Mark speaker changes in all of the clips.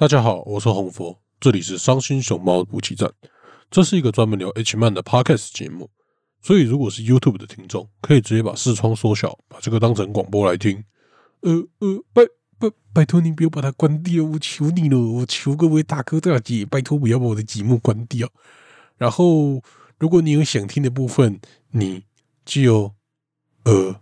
Speaker 1: 大家好，我是红佛，这里是伤心熊猫补给站。这是一个专门聊 H 漫的 Podcast 节目，所以如果是 YouTube 的听众，可以直接把视窗缩小，把这个当成广播来听。呃呃，拜拜拜托你不要把它关掉，我求你了，我求各位大哥大姐，拜托不要把我的节目关掉。然后，如果你有想听的部分，你就呃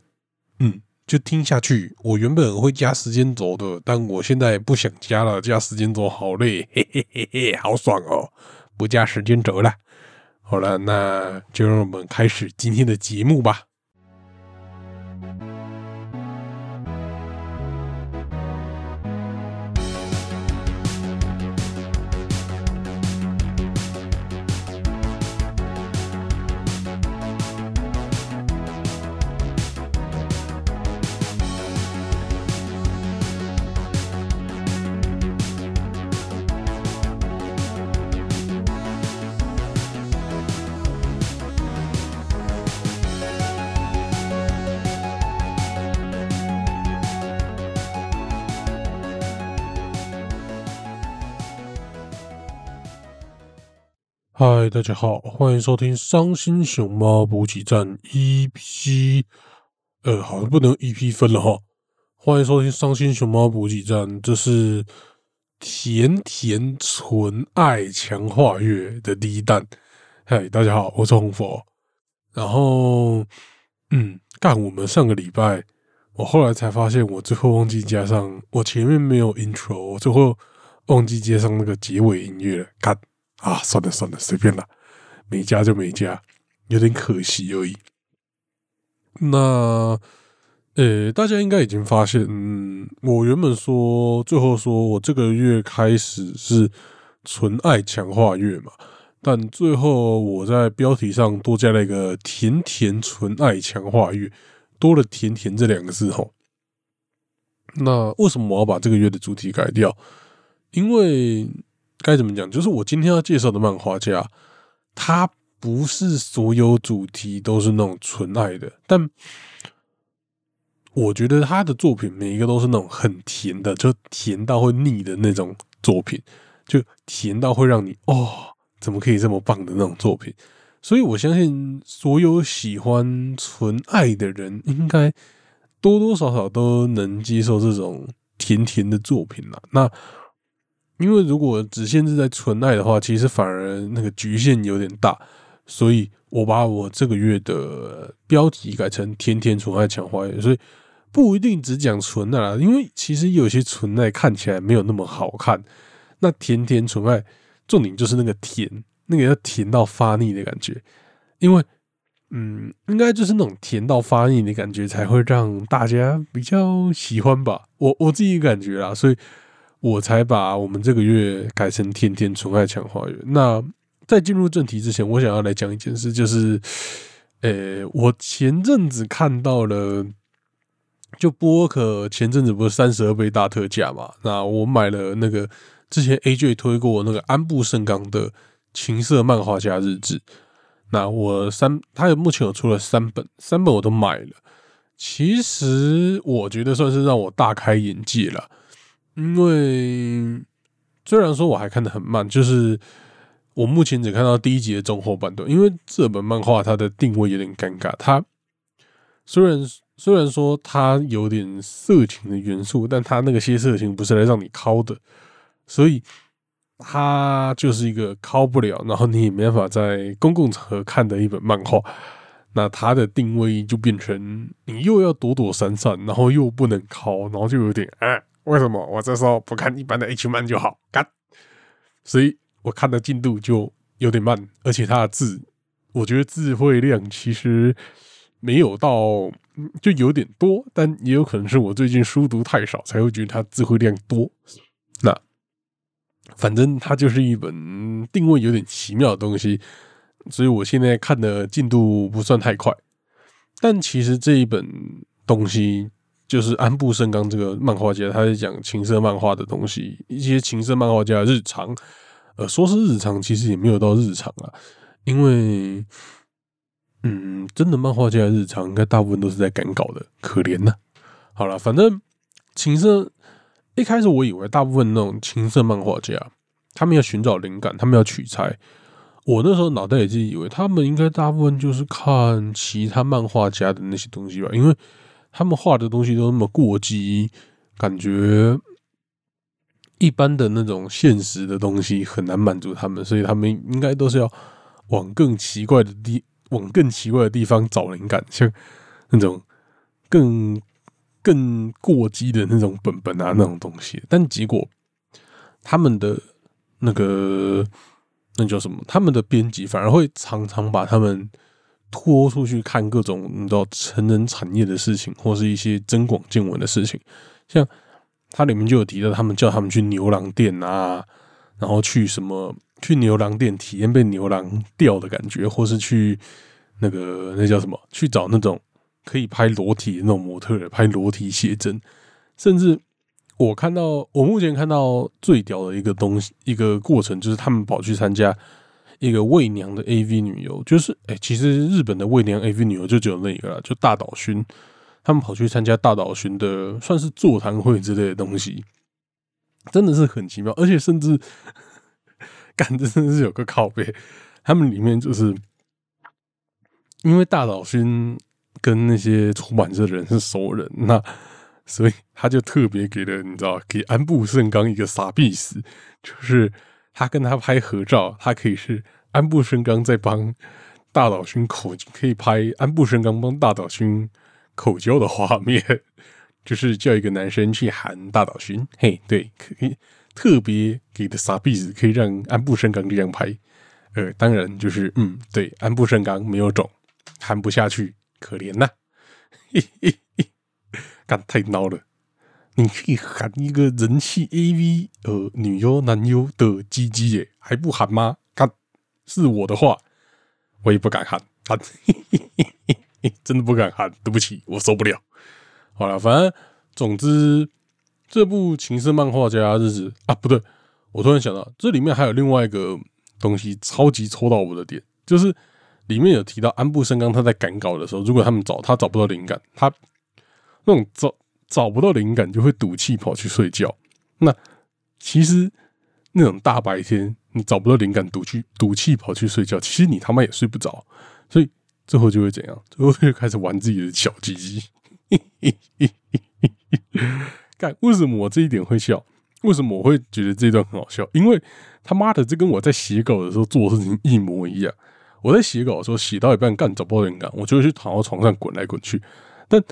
Speaker 1: 嗯。就听下去。我原本会加时间轴的，但我现在不想加了。加时间轴好累，嘿嘿嘿嘿，好爽哦！不加时间轴了。好了，那就让我们开始今天的节目吧。嗨，大家好，欢迎收听《伤心熊猫补给站》EP，呃，好像不能 EP 分了哈。欢迎收听《伤心熊猫补给站》，这是甜甜纯爱强化月的第一弹。嗨，大家好，我是红佛。然后，嗯，干，我们上个礼拜，我后来才发现，我最后忘记加上，我前面没有 intro，我最后忘记接上那个结尾音乐了，干。啊，算了算了，随便了，没加就没加，有点可惜而已。那，呃，大家应该已经发现，嗯，我原本说最后说我这个月开始是纯爱强化月嘛，但最后我在标题上多加了一个甜甜纯爱强化月，多了甜甜这两个字吼。那为什么我要把这个月的主题改掉？因为。该怎么讲？就是我今天要介绍的漫画家，他不是所有主题都是那种纯爱的，但我觉得他的作品每一个都是那种很甜的，就甜到会腻的那种作品，就甜到会让你哦，怎么可以这么棒的那种作品。所以我相信，所有喜欢纯爱的人，应该多多少少都能接受这种甜甜的作品了。那。因为如果只限制在纯爱的话，其实反而那个局限有点大，所以我把我这个月的标题改成“天天纯爱强化”，所以不一定只讲纯爱啦，因为其实有些纯爱看起来没有那么好看。那甜甜纯爱重点就是那个甜，那个要甜到发腻的感觉，因为嗯，应该就是那种甜到发腻的感觉才会让大家比较喜欢吧。我我自己感觉啦，所以。我才把我们这个月改成“天天纯爱强化月”。那在进入正题之前，我想要来讲一件事，就是，呃，我前阵子看到了，就波可前阵子不是三十二倍大特价嘛？那我买了那个之前 AJ 推过那个安部胜刚的情色漫画家日志。那我三，他有目前有出了三本，三本我都买了。其实我觉得算是让我大开眼界了。因为虽然说我还看的很慢，就是我目前只看到第一集的中后半段。因为这本漫画它的定位有点尴尬，它虽然虽然说它有点色情的元素，但它那个些色情不是来让你敲的，所以它就是一个敲不了，然后你也没办法在公共场合看的一本漫画。那它的定位就变成你又要躲躲闪闪，然后又不能敲，然后就有点啊。为什么我这时候不看一般的 H 漫就好？干，所以我看的进度就有点慢，而且它的字，我觉得字汇量其实没有到，就有点多，但也有可能是我最近书读太少，才会觉得它字汇量多。那反正它就是一本定位有点奇妙的东西，所以我现在看的进度不算太快，但其实这一本东西。就是安部胜刚这个漫画家，他在讲情色漫画的东西，一些情色漫画家日常，呃，说是日常，其实也没有到日常啊，因为，嗯，真的漫画家日常应该大部分都是在赶稿的，可怜呐。好了，反正情色，一开始我以为大部分那种情色漫画家，他们要寻找灵感，他们要取材。我那时候脑袋也是以为他们应该大部分就是看其他漫画家的那些东西吧，因为他们画的东西都那么过激，感觉一般的那种现实的东西很难满足他们，所以他们应该都是要往更奇怪的地，往更奇怪的地方找灵感，像那种更。更过激的那种本本啊，那种东西，但结果他们的那个那叫什么？他们的编辑反而会常常把他们拖出去看各种你知道成人产业的事情，或是一些增广见闻的事情。像它里面就有提到，他们叫他们去牛郎店啊，然后去什么去牛郎店体验被牛郎钓的感觉，或是去那个那叫什么？去找那种。可以拍裸体的那种模特，拍裸体写真，甚至我看到，我目前看到最屌的一个东西，一个过程，就是他们跑去参加一个伪娘的 AV 女优，就是哎，其实日本的伪娘 AV 女优就只有那一个了，就大岛薰，他们跑去参加大岛薰的算是座谈会之类的东西，真的是很奇妙，而且甚至 感觉真的是有个靠背，他们里面就是因为大岛薰。跟那些出版社的人是熟人，那所以他就特别给了你知道，给安部胜刚一个傻逼死，就是他跟他拍合照，他可以是安部胜刚在帮大岛勋口，可以拍安部胜刚帮大岛勋口交的画面，就是叫一个男生去喊大岛勋，嘿，对，可以特别给的傻逼子，可以让安部胜刚这样拍，呃，当然就是嗯，对，安部胜刚没有种，喊不下去。可怜呐，嘿嘿嘿干太孬了！你可以喊一个人气 AV 呃女优男优的鸡鸡耶，还不喊吗？干是我的话，我也不敢喊，喊 真的不敢喊，对不起，我受不了。好了，反正总之这部情色漫画家日子啊，不对，我突然想到，这里面还有另外一个东西，超级戳到我的点，就是。里面有提到安部胜刚他在赶稿的时候，如果他们找他找不到灵感，他那种找找不到灵感就会赌气跑去睡觉。那其实那种大白天你找不到灵感，赌气赌气跑去睡觉，其实你他妈也睡不着。所以最后就会怎样？最后就开始玩自己的小鸡鸡。干？为什么我这一点会笑？为什么我会觉得这段很好笑？因为他妈的，这跟我在写稿的时候做的事情一模一样。我在写稿的时候，写到一半干找不到灵感，我就会去躺到床上滚来滚去。但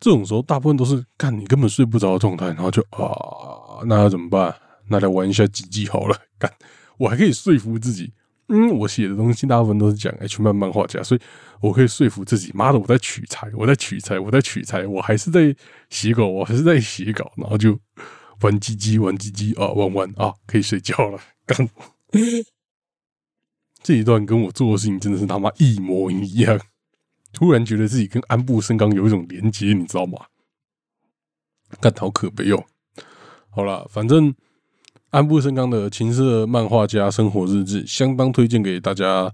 Speaker 1: 这种时候，大部分都是干你根本睡不着的状态，然后就啊，那要怎么办？那来玩一下几集好了。干，我还可以说服自己，嗯，我写的东西大部分都是讲 H 漫漫画家，所以我可以说服自己，妈的，我在取材，我在取材，我在取材，我还是在写稿，我还是在写稿，然后就玩鸡鸡，玩鸡鸡啊，玩玩啊，可以睡觉了。干。这一段跟我做的事情真的是他妈一模一样，突然觉得自己跟安部升刚有一种连接，你知道吗？干好可悲哦。好了，反正安部升刚的情色漫画家生活日志相当推荐给大家，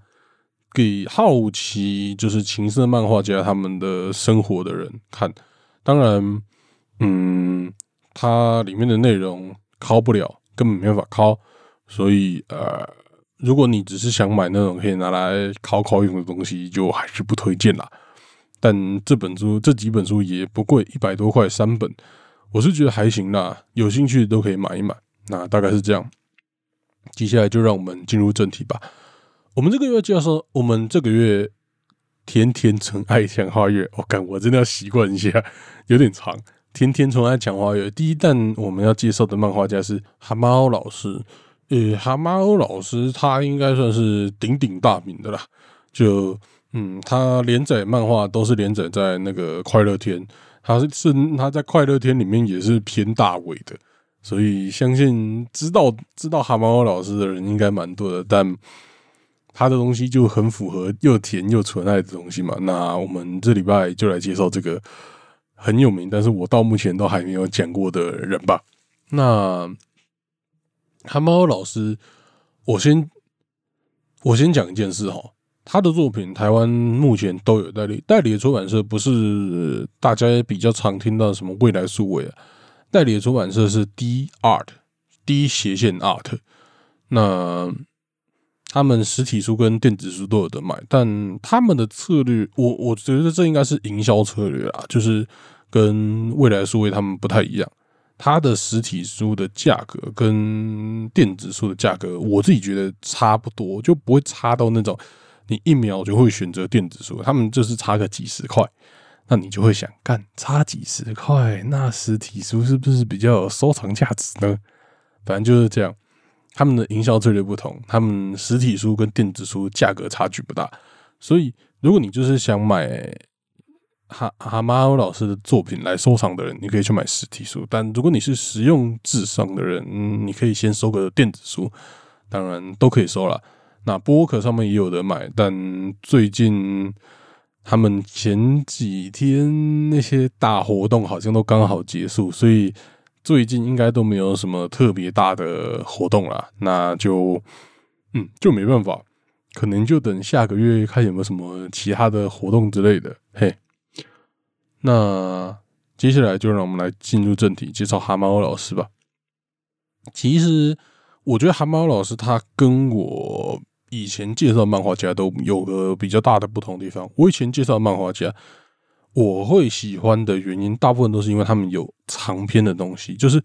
Speaker 1: 给好奇就是情色漫画家他们的生活的人看。当然，嗯，它里面的内容考不了，根本没法考，所以呃。如果你只是想买那种可以拿来考考用的东西，就还是不推荐啦。但这本书这几本书也不贵，一百多块三本，我是觉得还行啦。有兴趣都可以买一买。那大概是这样。接下来就让我们进入正题吧。我们这个月介绍，我们这个月天天纯爱强化月，我感我真的要习惯一下，有点长。天天纯爱强化月，第一弹我们要介绍的漫画家是蛤蟆老师。呃，蛤蟆欧老师他应该算是鼎鼎大名的啦。就嗯，他连载漫画都是连载在那个快乐天，他是是他在快乐天里面也是偏大尾的，所以相信知道知道蛤蟆欧老师的人应该蛮多的。但他的东西就很符合又甜又纯爱的东西嘛。那我们这礼拜就来介绍这个很有名，但是我到目前都还没有讲过的人吧。那。韩猫老师，我先我先讲一件事哈，他的作品台湾目前都有代理，代理的出版社不是大家也比较常听到什么未来数位啊，代理的出版社是 D Art，D 斜线 Art。那他们实体书跟电子书都有的卖，但他们的策略，我我觉得这应该是营销策略啦，就是跟未来数位他们不太一样。它的实体书的价格跟电子书的价格，我自己觉得差不多，就不会差到那种你一秒就会选择电子书，他们就是差个几十块，那你就会想，干差几十块，那实体书是不是比较有收藏价值呢？反正就是这样。他们的营销策略不同，他们实体书跟电子书价格差距不大，所以如果你就是想买哈哈马老师的作品来收藏的人，你可以去买实体书；但如果你是实用至上的人，你可以先收个电子书，当然都可以收了。那播客上面也有的买，但最近他们前几天那些大活动好像都刚好结束，所以。最近应该都没有什么特别大的活动了，那就嗯，就没办法，可能就等下个月看有没有什么其他的活动之类的。嘿，那接下来就让我们来进入正题，介绍蛤蟆老师吧。其实我觉得蛤蟆老师他跟我以前介绍漫画家都有个比较大的不同地方。我以前介绍漫画家。我会喜欢的原因，大部分都是因为他们有长篇的东西，就是，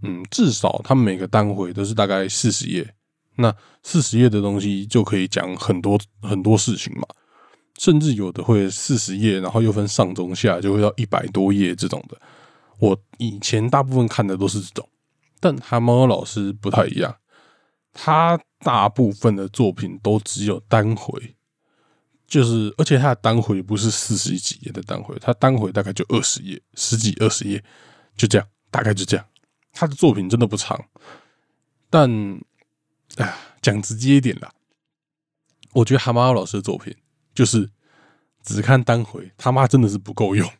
Speaker 1: 嗯，至少他们每个单回都是大概四十页，那四十页的东西就可以讲很多很多事情嘛，甚至有的会四十页，然后又分上中下，就会到一百多页这种的。我以前大部分看的都是这种，但韩猫老师不太一样，他大部分的作品都只有单回。就是，而且他的单回不是四十几页的单回，他单回大概就二十页，十几二十页，就这样，大概就这样。他的作品真的不长，但，哎，讲直接一点啦，我觉得蛤蟆老师的作品就是只看单回，他妈真的是不够用。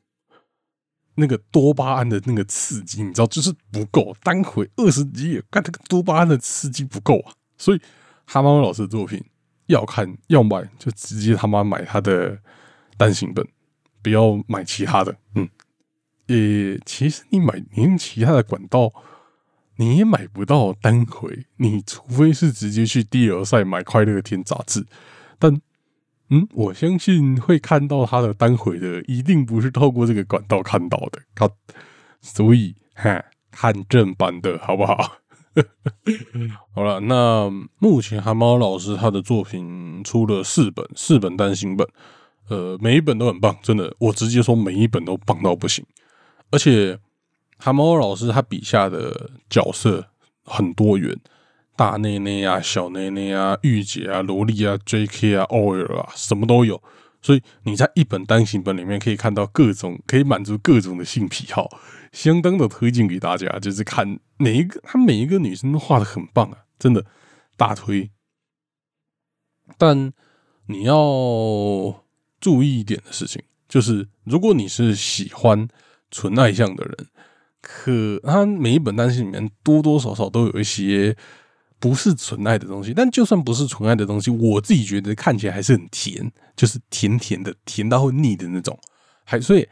Speaker 1: 那个多巴胺的那个刺激，你知道，就是不够。单回二十几页，看这个多巴胺的刺激不够啊。所以蛤蟆老师的作品。要看要买就直接他妈买他的单行本，不要买其他的。嗯，也其实你买你用其他的管道，你也买不到单回，你除非是直接去第二赛买《快乐天》杂志。但嗯，我相信会看到他的单回的，一定不是透过这个管道看到的。他所以哈，看正版的好不好？好了，那目前韩猫老师他的作品出了四本，四本单行本，呃，每一本都很棒，真的，我直接说每一本都棒到不行。而且韩猫老师他笔下的角色很多元，大内内啊，小内内啊，御姐啊，萝莉啊，J.K. 啊，OL 啊，什么都有。所以你在一本单行本里面可以看到各种可以满足各种的性癖好，相当的推荐给大家。就是看每一个，她每一个女生都画的很棒啊，真的大推。但你要注意一点的事情，就是如果你是喜欢纯爱向的人，可他每一本单行里面多多少少都有一些。不是纯爱的东西，但就算不是纯爱的东西，我自己觉得看起来还是很甜，就是甜甜的，甜到会腻的那种，还所以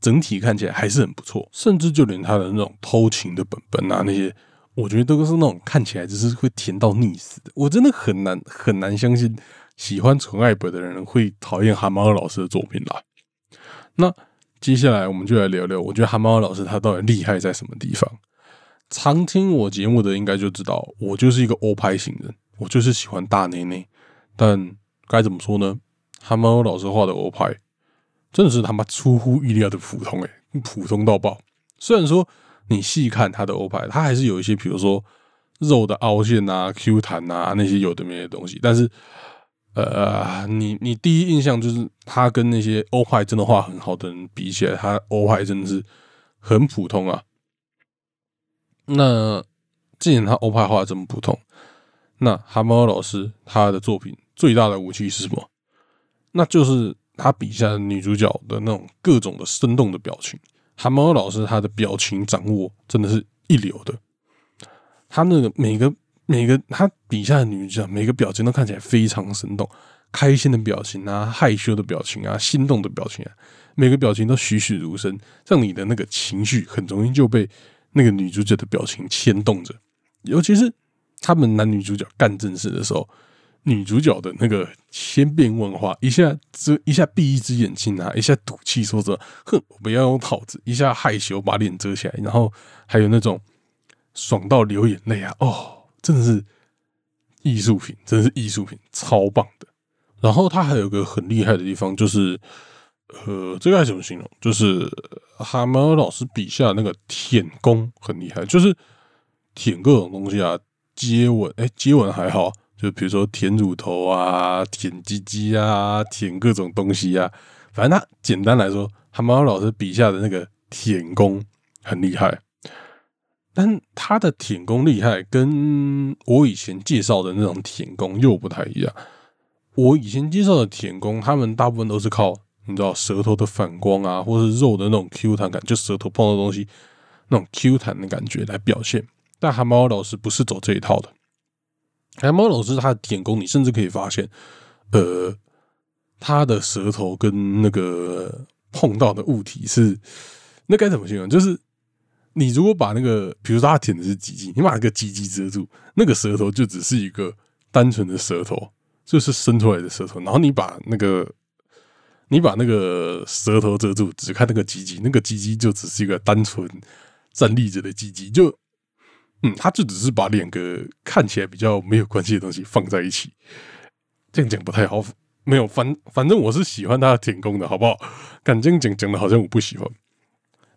Speaker 1: 整体看起来还是很不错。甚至就连他的那种偷情的本本啊，那些我觉得都是那种看起来只是会甜到腻死的。我真的很难很难相信喜欢纯爱本的人会讨厌蛤蟆老师的作品啦。那接下来我们就来聊聊，我觉得蛤蟆老师他到底厉害在什么地方。常听我节目的应该就知道，我就是一个欧派型人，我就是喜欢大内内。但该怎么说呢？蛤蟆老师画的欧派，真的是他妈出乎意料的普通诶，普通到爆。虽然说你细看他的欧派，他还是有一些，比如说肉的凹陷啊、Q 弹啊那些有的没的东西，但是呃，你你第一印象就是他跟那些欧派真的画很好的人比起来，他欧派真的是很普通啊。那既然他欧派画这么普通，那蛤蟆老师他的作品最大的武器是什么？那就是他笔下的女主角的那种各种的生动的表情。蛤蟆老师他的表情掌握真的是一流的，他那个每个每个他笔下的女主角每个表情都看起来非常生动，开心的表情啊，害羞的表情啊，心动的表情啊，每个表情都栩栩如生，让你的那个情绪很容易就被。那个女主角的表情牵动着，尤其是他们男女主角干正事的时候，女主角的那个千变万化，一下遮一下闭一只眼睛啊，一下赌气说着“哼，我不要用套子”，一下害羞把脸遮起来，然后还有那种爽到流眼泪啊，哦，真的是艺术品，真的是艺术品，超棒的。然后他还有个很厉害的地方，就是呃，这个该怎么形容？就是蛤蟆老师笔下那个舔功很厉害，就是舔各种东西啊，接吻，哎，接吻还好，就比如说舔乳头啊，舔鸡鸡啊，舔各种东西啊，反正他简单来说，蛤蟆老师笔下的那个舔功很厉害。但他的舔功厉害，跟我以前介绍的那种舔功又不太一样。我以前介绍的舔功，他们大部分都是靠你知道舌头的反光啊，或是肉的那种 Q 弹感，就舌头碰到东西那种 Q 弹的感觉来表现。但韩猫老师不是走这一套的，韩猫老师他的舔功，你甚至可以发现，呃，他的舌头跟那个碰到的物体是，那该怎么形容？就是你如果把那个，比如说他舔的是鸡鸡，你把那个鸡鸡遮住，那个舌头就只是一个单纯的舌头。就是伸出来的舌头，然后你把那个你把那个舌头遮住，只看那个鸡鸡，那个鸡鸡就只是一个单纯站立着的鸡鸡，就嗯，他就只是把两个看起来比较没有关系的东西放在一起，这样讲不太好。没有，反反正我是喜欢他的舔功的，好不好？敢这样讲讲的好像我不喜欢。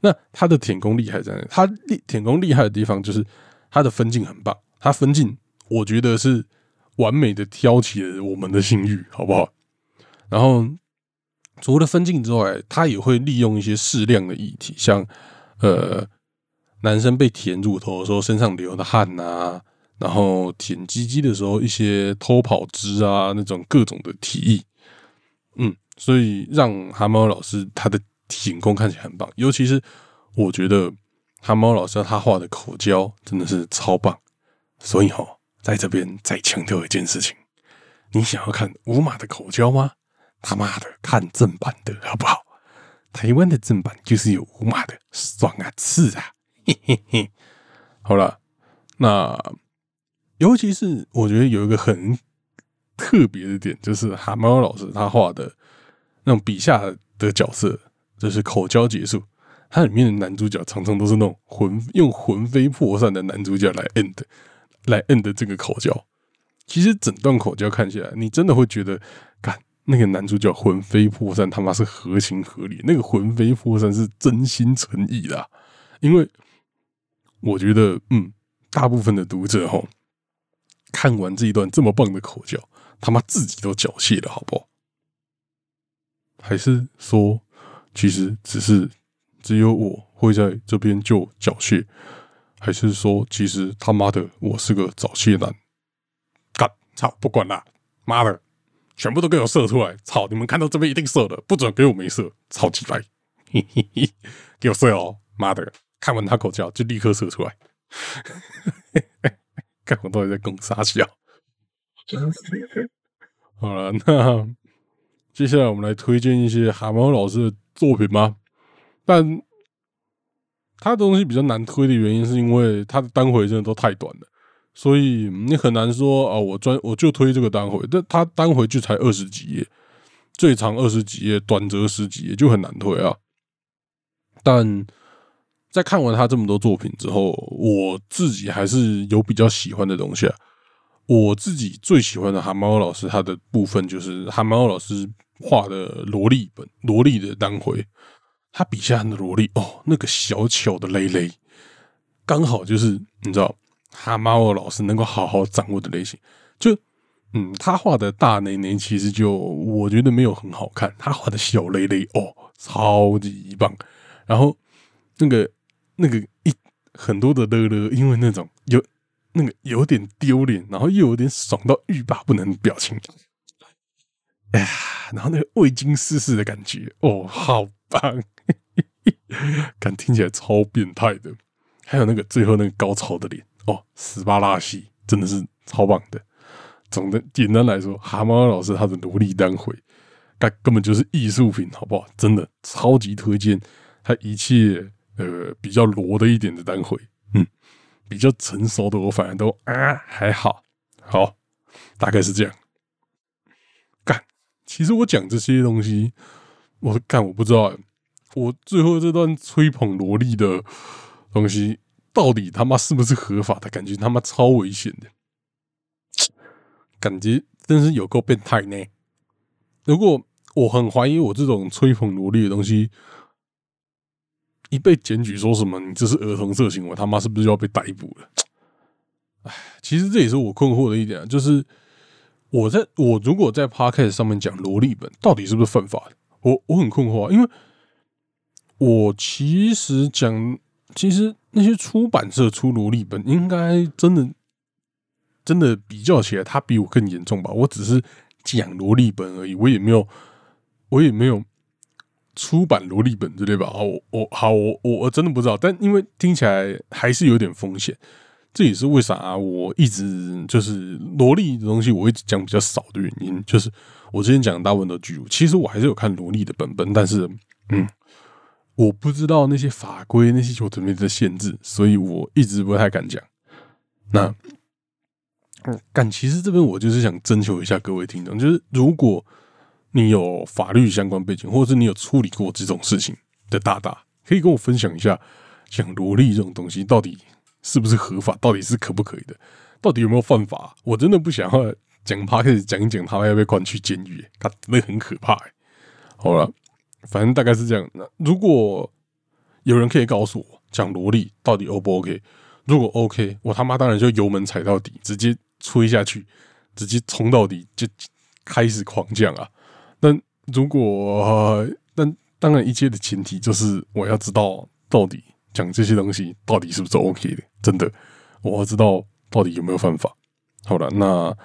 Speaker 1: 那他的舔功厉害在哪？他厉舔功厉害的地方就是他的分镜很棒，他分镜我觉得是。完美的挑起了我们的性欲，好不好？然后除了分镜之外，他也会利用一些适量的议题，像呃男生被舔乳头的时候身上流的汗呐，然后舔鸡鸡的时候一些偷跑汁啊，那种各种的提议，嗯，所以让蛤蟆老师他的舔功看起来很棒，尤其是我觉得蛤蟆老师他画的口交真的是超棒，所以哈。在这边再强调一件事情：你想要看五马的口交吗？他妈的，看正版的好不好？台湾的正版就是有五码的，爽啊，刺啊！嘿嘿嘿。好了，那尤其是我觉得有一个很特别的点，就是蛤蟆老师他画的那种笔下的角色，就是口交结束，它里面的男主角常常都是那种魂用魂飞魄散的男主角来 end。来摁的这个口交，其实整段口交看起来，你真的会觉得，干那个男主角魂飞魄散，他妈是合情合理。那个魂飞魄散是真心诚意的，因为我觉得，嗯，大部分的读者吼，看完这一段这么棒的口交，他妈自己都缴械了，好不好？还是说，其实只是只有我会在这边就缴械？还是说，其实他妈的，我是个早泄男，干操，不管了，妈的，全部都给我射出来！操，你们看到这边一定射的，不准给我没射，超级白，嘿嘿嘿给我射哦，妈的，看完他口叫就立刻射出来，看我到底在攻啥笑？好了，那接下来我们来推荐一些蛤蟆老师的作品吗？但。他的东西比较难推的原因，是因为他的单回真的都太短了，所以你很难说啊，我专我就推这个单回，但他单回就才二十几页，最长二十几页，短则十几页，就很难推啊。但在看完他这么多作品之后，我自己还是有比较喜欢的东西啊。我自己最喜欢的蛤蟆老师他的部分，就是蛤蟆老师画的萝莉本，萝莉的单回。他笔下的萝莉哦，那个小巧的蕾蕾，刚好就是你知道，蛤蟆老师能够好好掌握的类型。就嗯，他画的大蕾蕾其实就我觉得没有很好看，他画的小蕾蕾哦，超级棒。然后那个那个一很多的乐乐，因为那种有那个有点丢脸，然后又有点爽到欲罢不能的表情，哎呀，然后那个未经世事的感觉哦，好棒。感听起来超变态的，还有那个最后那个高潮的脸哦，斯巴拉西真的是超棒的。总的简单来说，蛤蟆老师他的努力单回，他根本就是艺术品，好不好？真的超级推荐，他一切呃比较罗的一点的单回，嗯，比较成熟的我反而都啊还好，好，大概是这样。干，其实我讲这些东西，我干我不知道，我最后这段吹捧萝莉的东西，到底他妈是不是合法的？感觉他妈超危险的，感觉真是有够变态呢。如果我很怀疑我这种吹捧萝莉的东西，一被检举说什么你这是儿童色情，我他妈是不是就要被逮捕了？哎，其实这也是我困惑的一点，就是我在我如果在 podcast 上面讲萝莉本，到底是不是犯法的？我我很困惑，因为我其实讲，其实那些出版社出萝莉本，应该真的真的比较起来，他比我更严重吧？我只是讲萝莉本而已，我也没有。我也没有出版萝莉本之类吧，好，我好，我我我真的不知道，但因为听起来还是有点风险，这也是为啥我一直就是萝莉的东西，我一直讲比较少的原因，就是我之前讲大部分都巨乳，其实我还是有看萝莉的本本，但是嗯，我不知道那些法规那些有什么的限制，所以我一直不太敢讲。那嗯，但其实这边我就是想征求一下各位听众，就是如果。你有法律相关背景，或者是你有处理过这种事情的大大，可以跟我分享一下，讲萝莉这种东西到底是不是合法，到底是可不可以的，到底有没有犯法？我真的不想要讲他开始讲一讲，他要被关去监狱，他真的很可怕。好了，反正大概是这样。那如果有人可以告诉我，讲萝莉到底 O 不 OK？如果 OK，我他妈当然就油门踩到底，直接吹下去，直接冲到底，就开始狂降啊！但如果，但当然，一切的前提就是我要知道到底讲这些东西到底是不是 OK 的，真的，我要知道到底有没有犯法。好了，那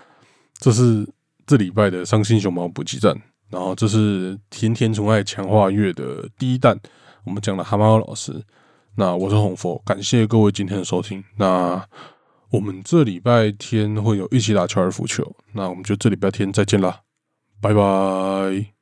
Speaker 1: 这是这礼拜的伤心熊猫补给站，然后这是甜甜宠爱强化月的第一弹，我们讲了蛤蟆老师。那我是红佛，感谢各位今天的收听。那我们这礼拜天会有一起打高尔夫球，那我们就这礼拜天再见啦。拜拜。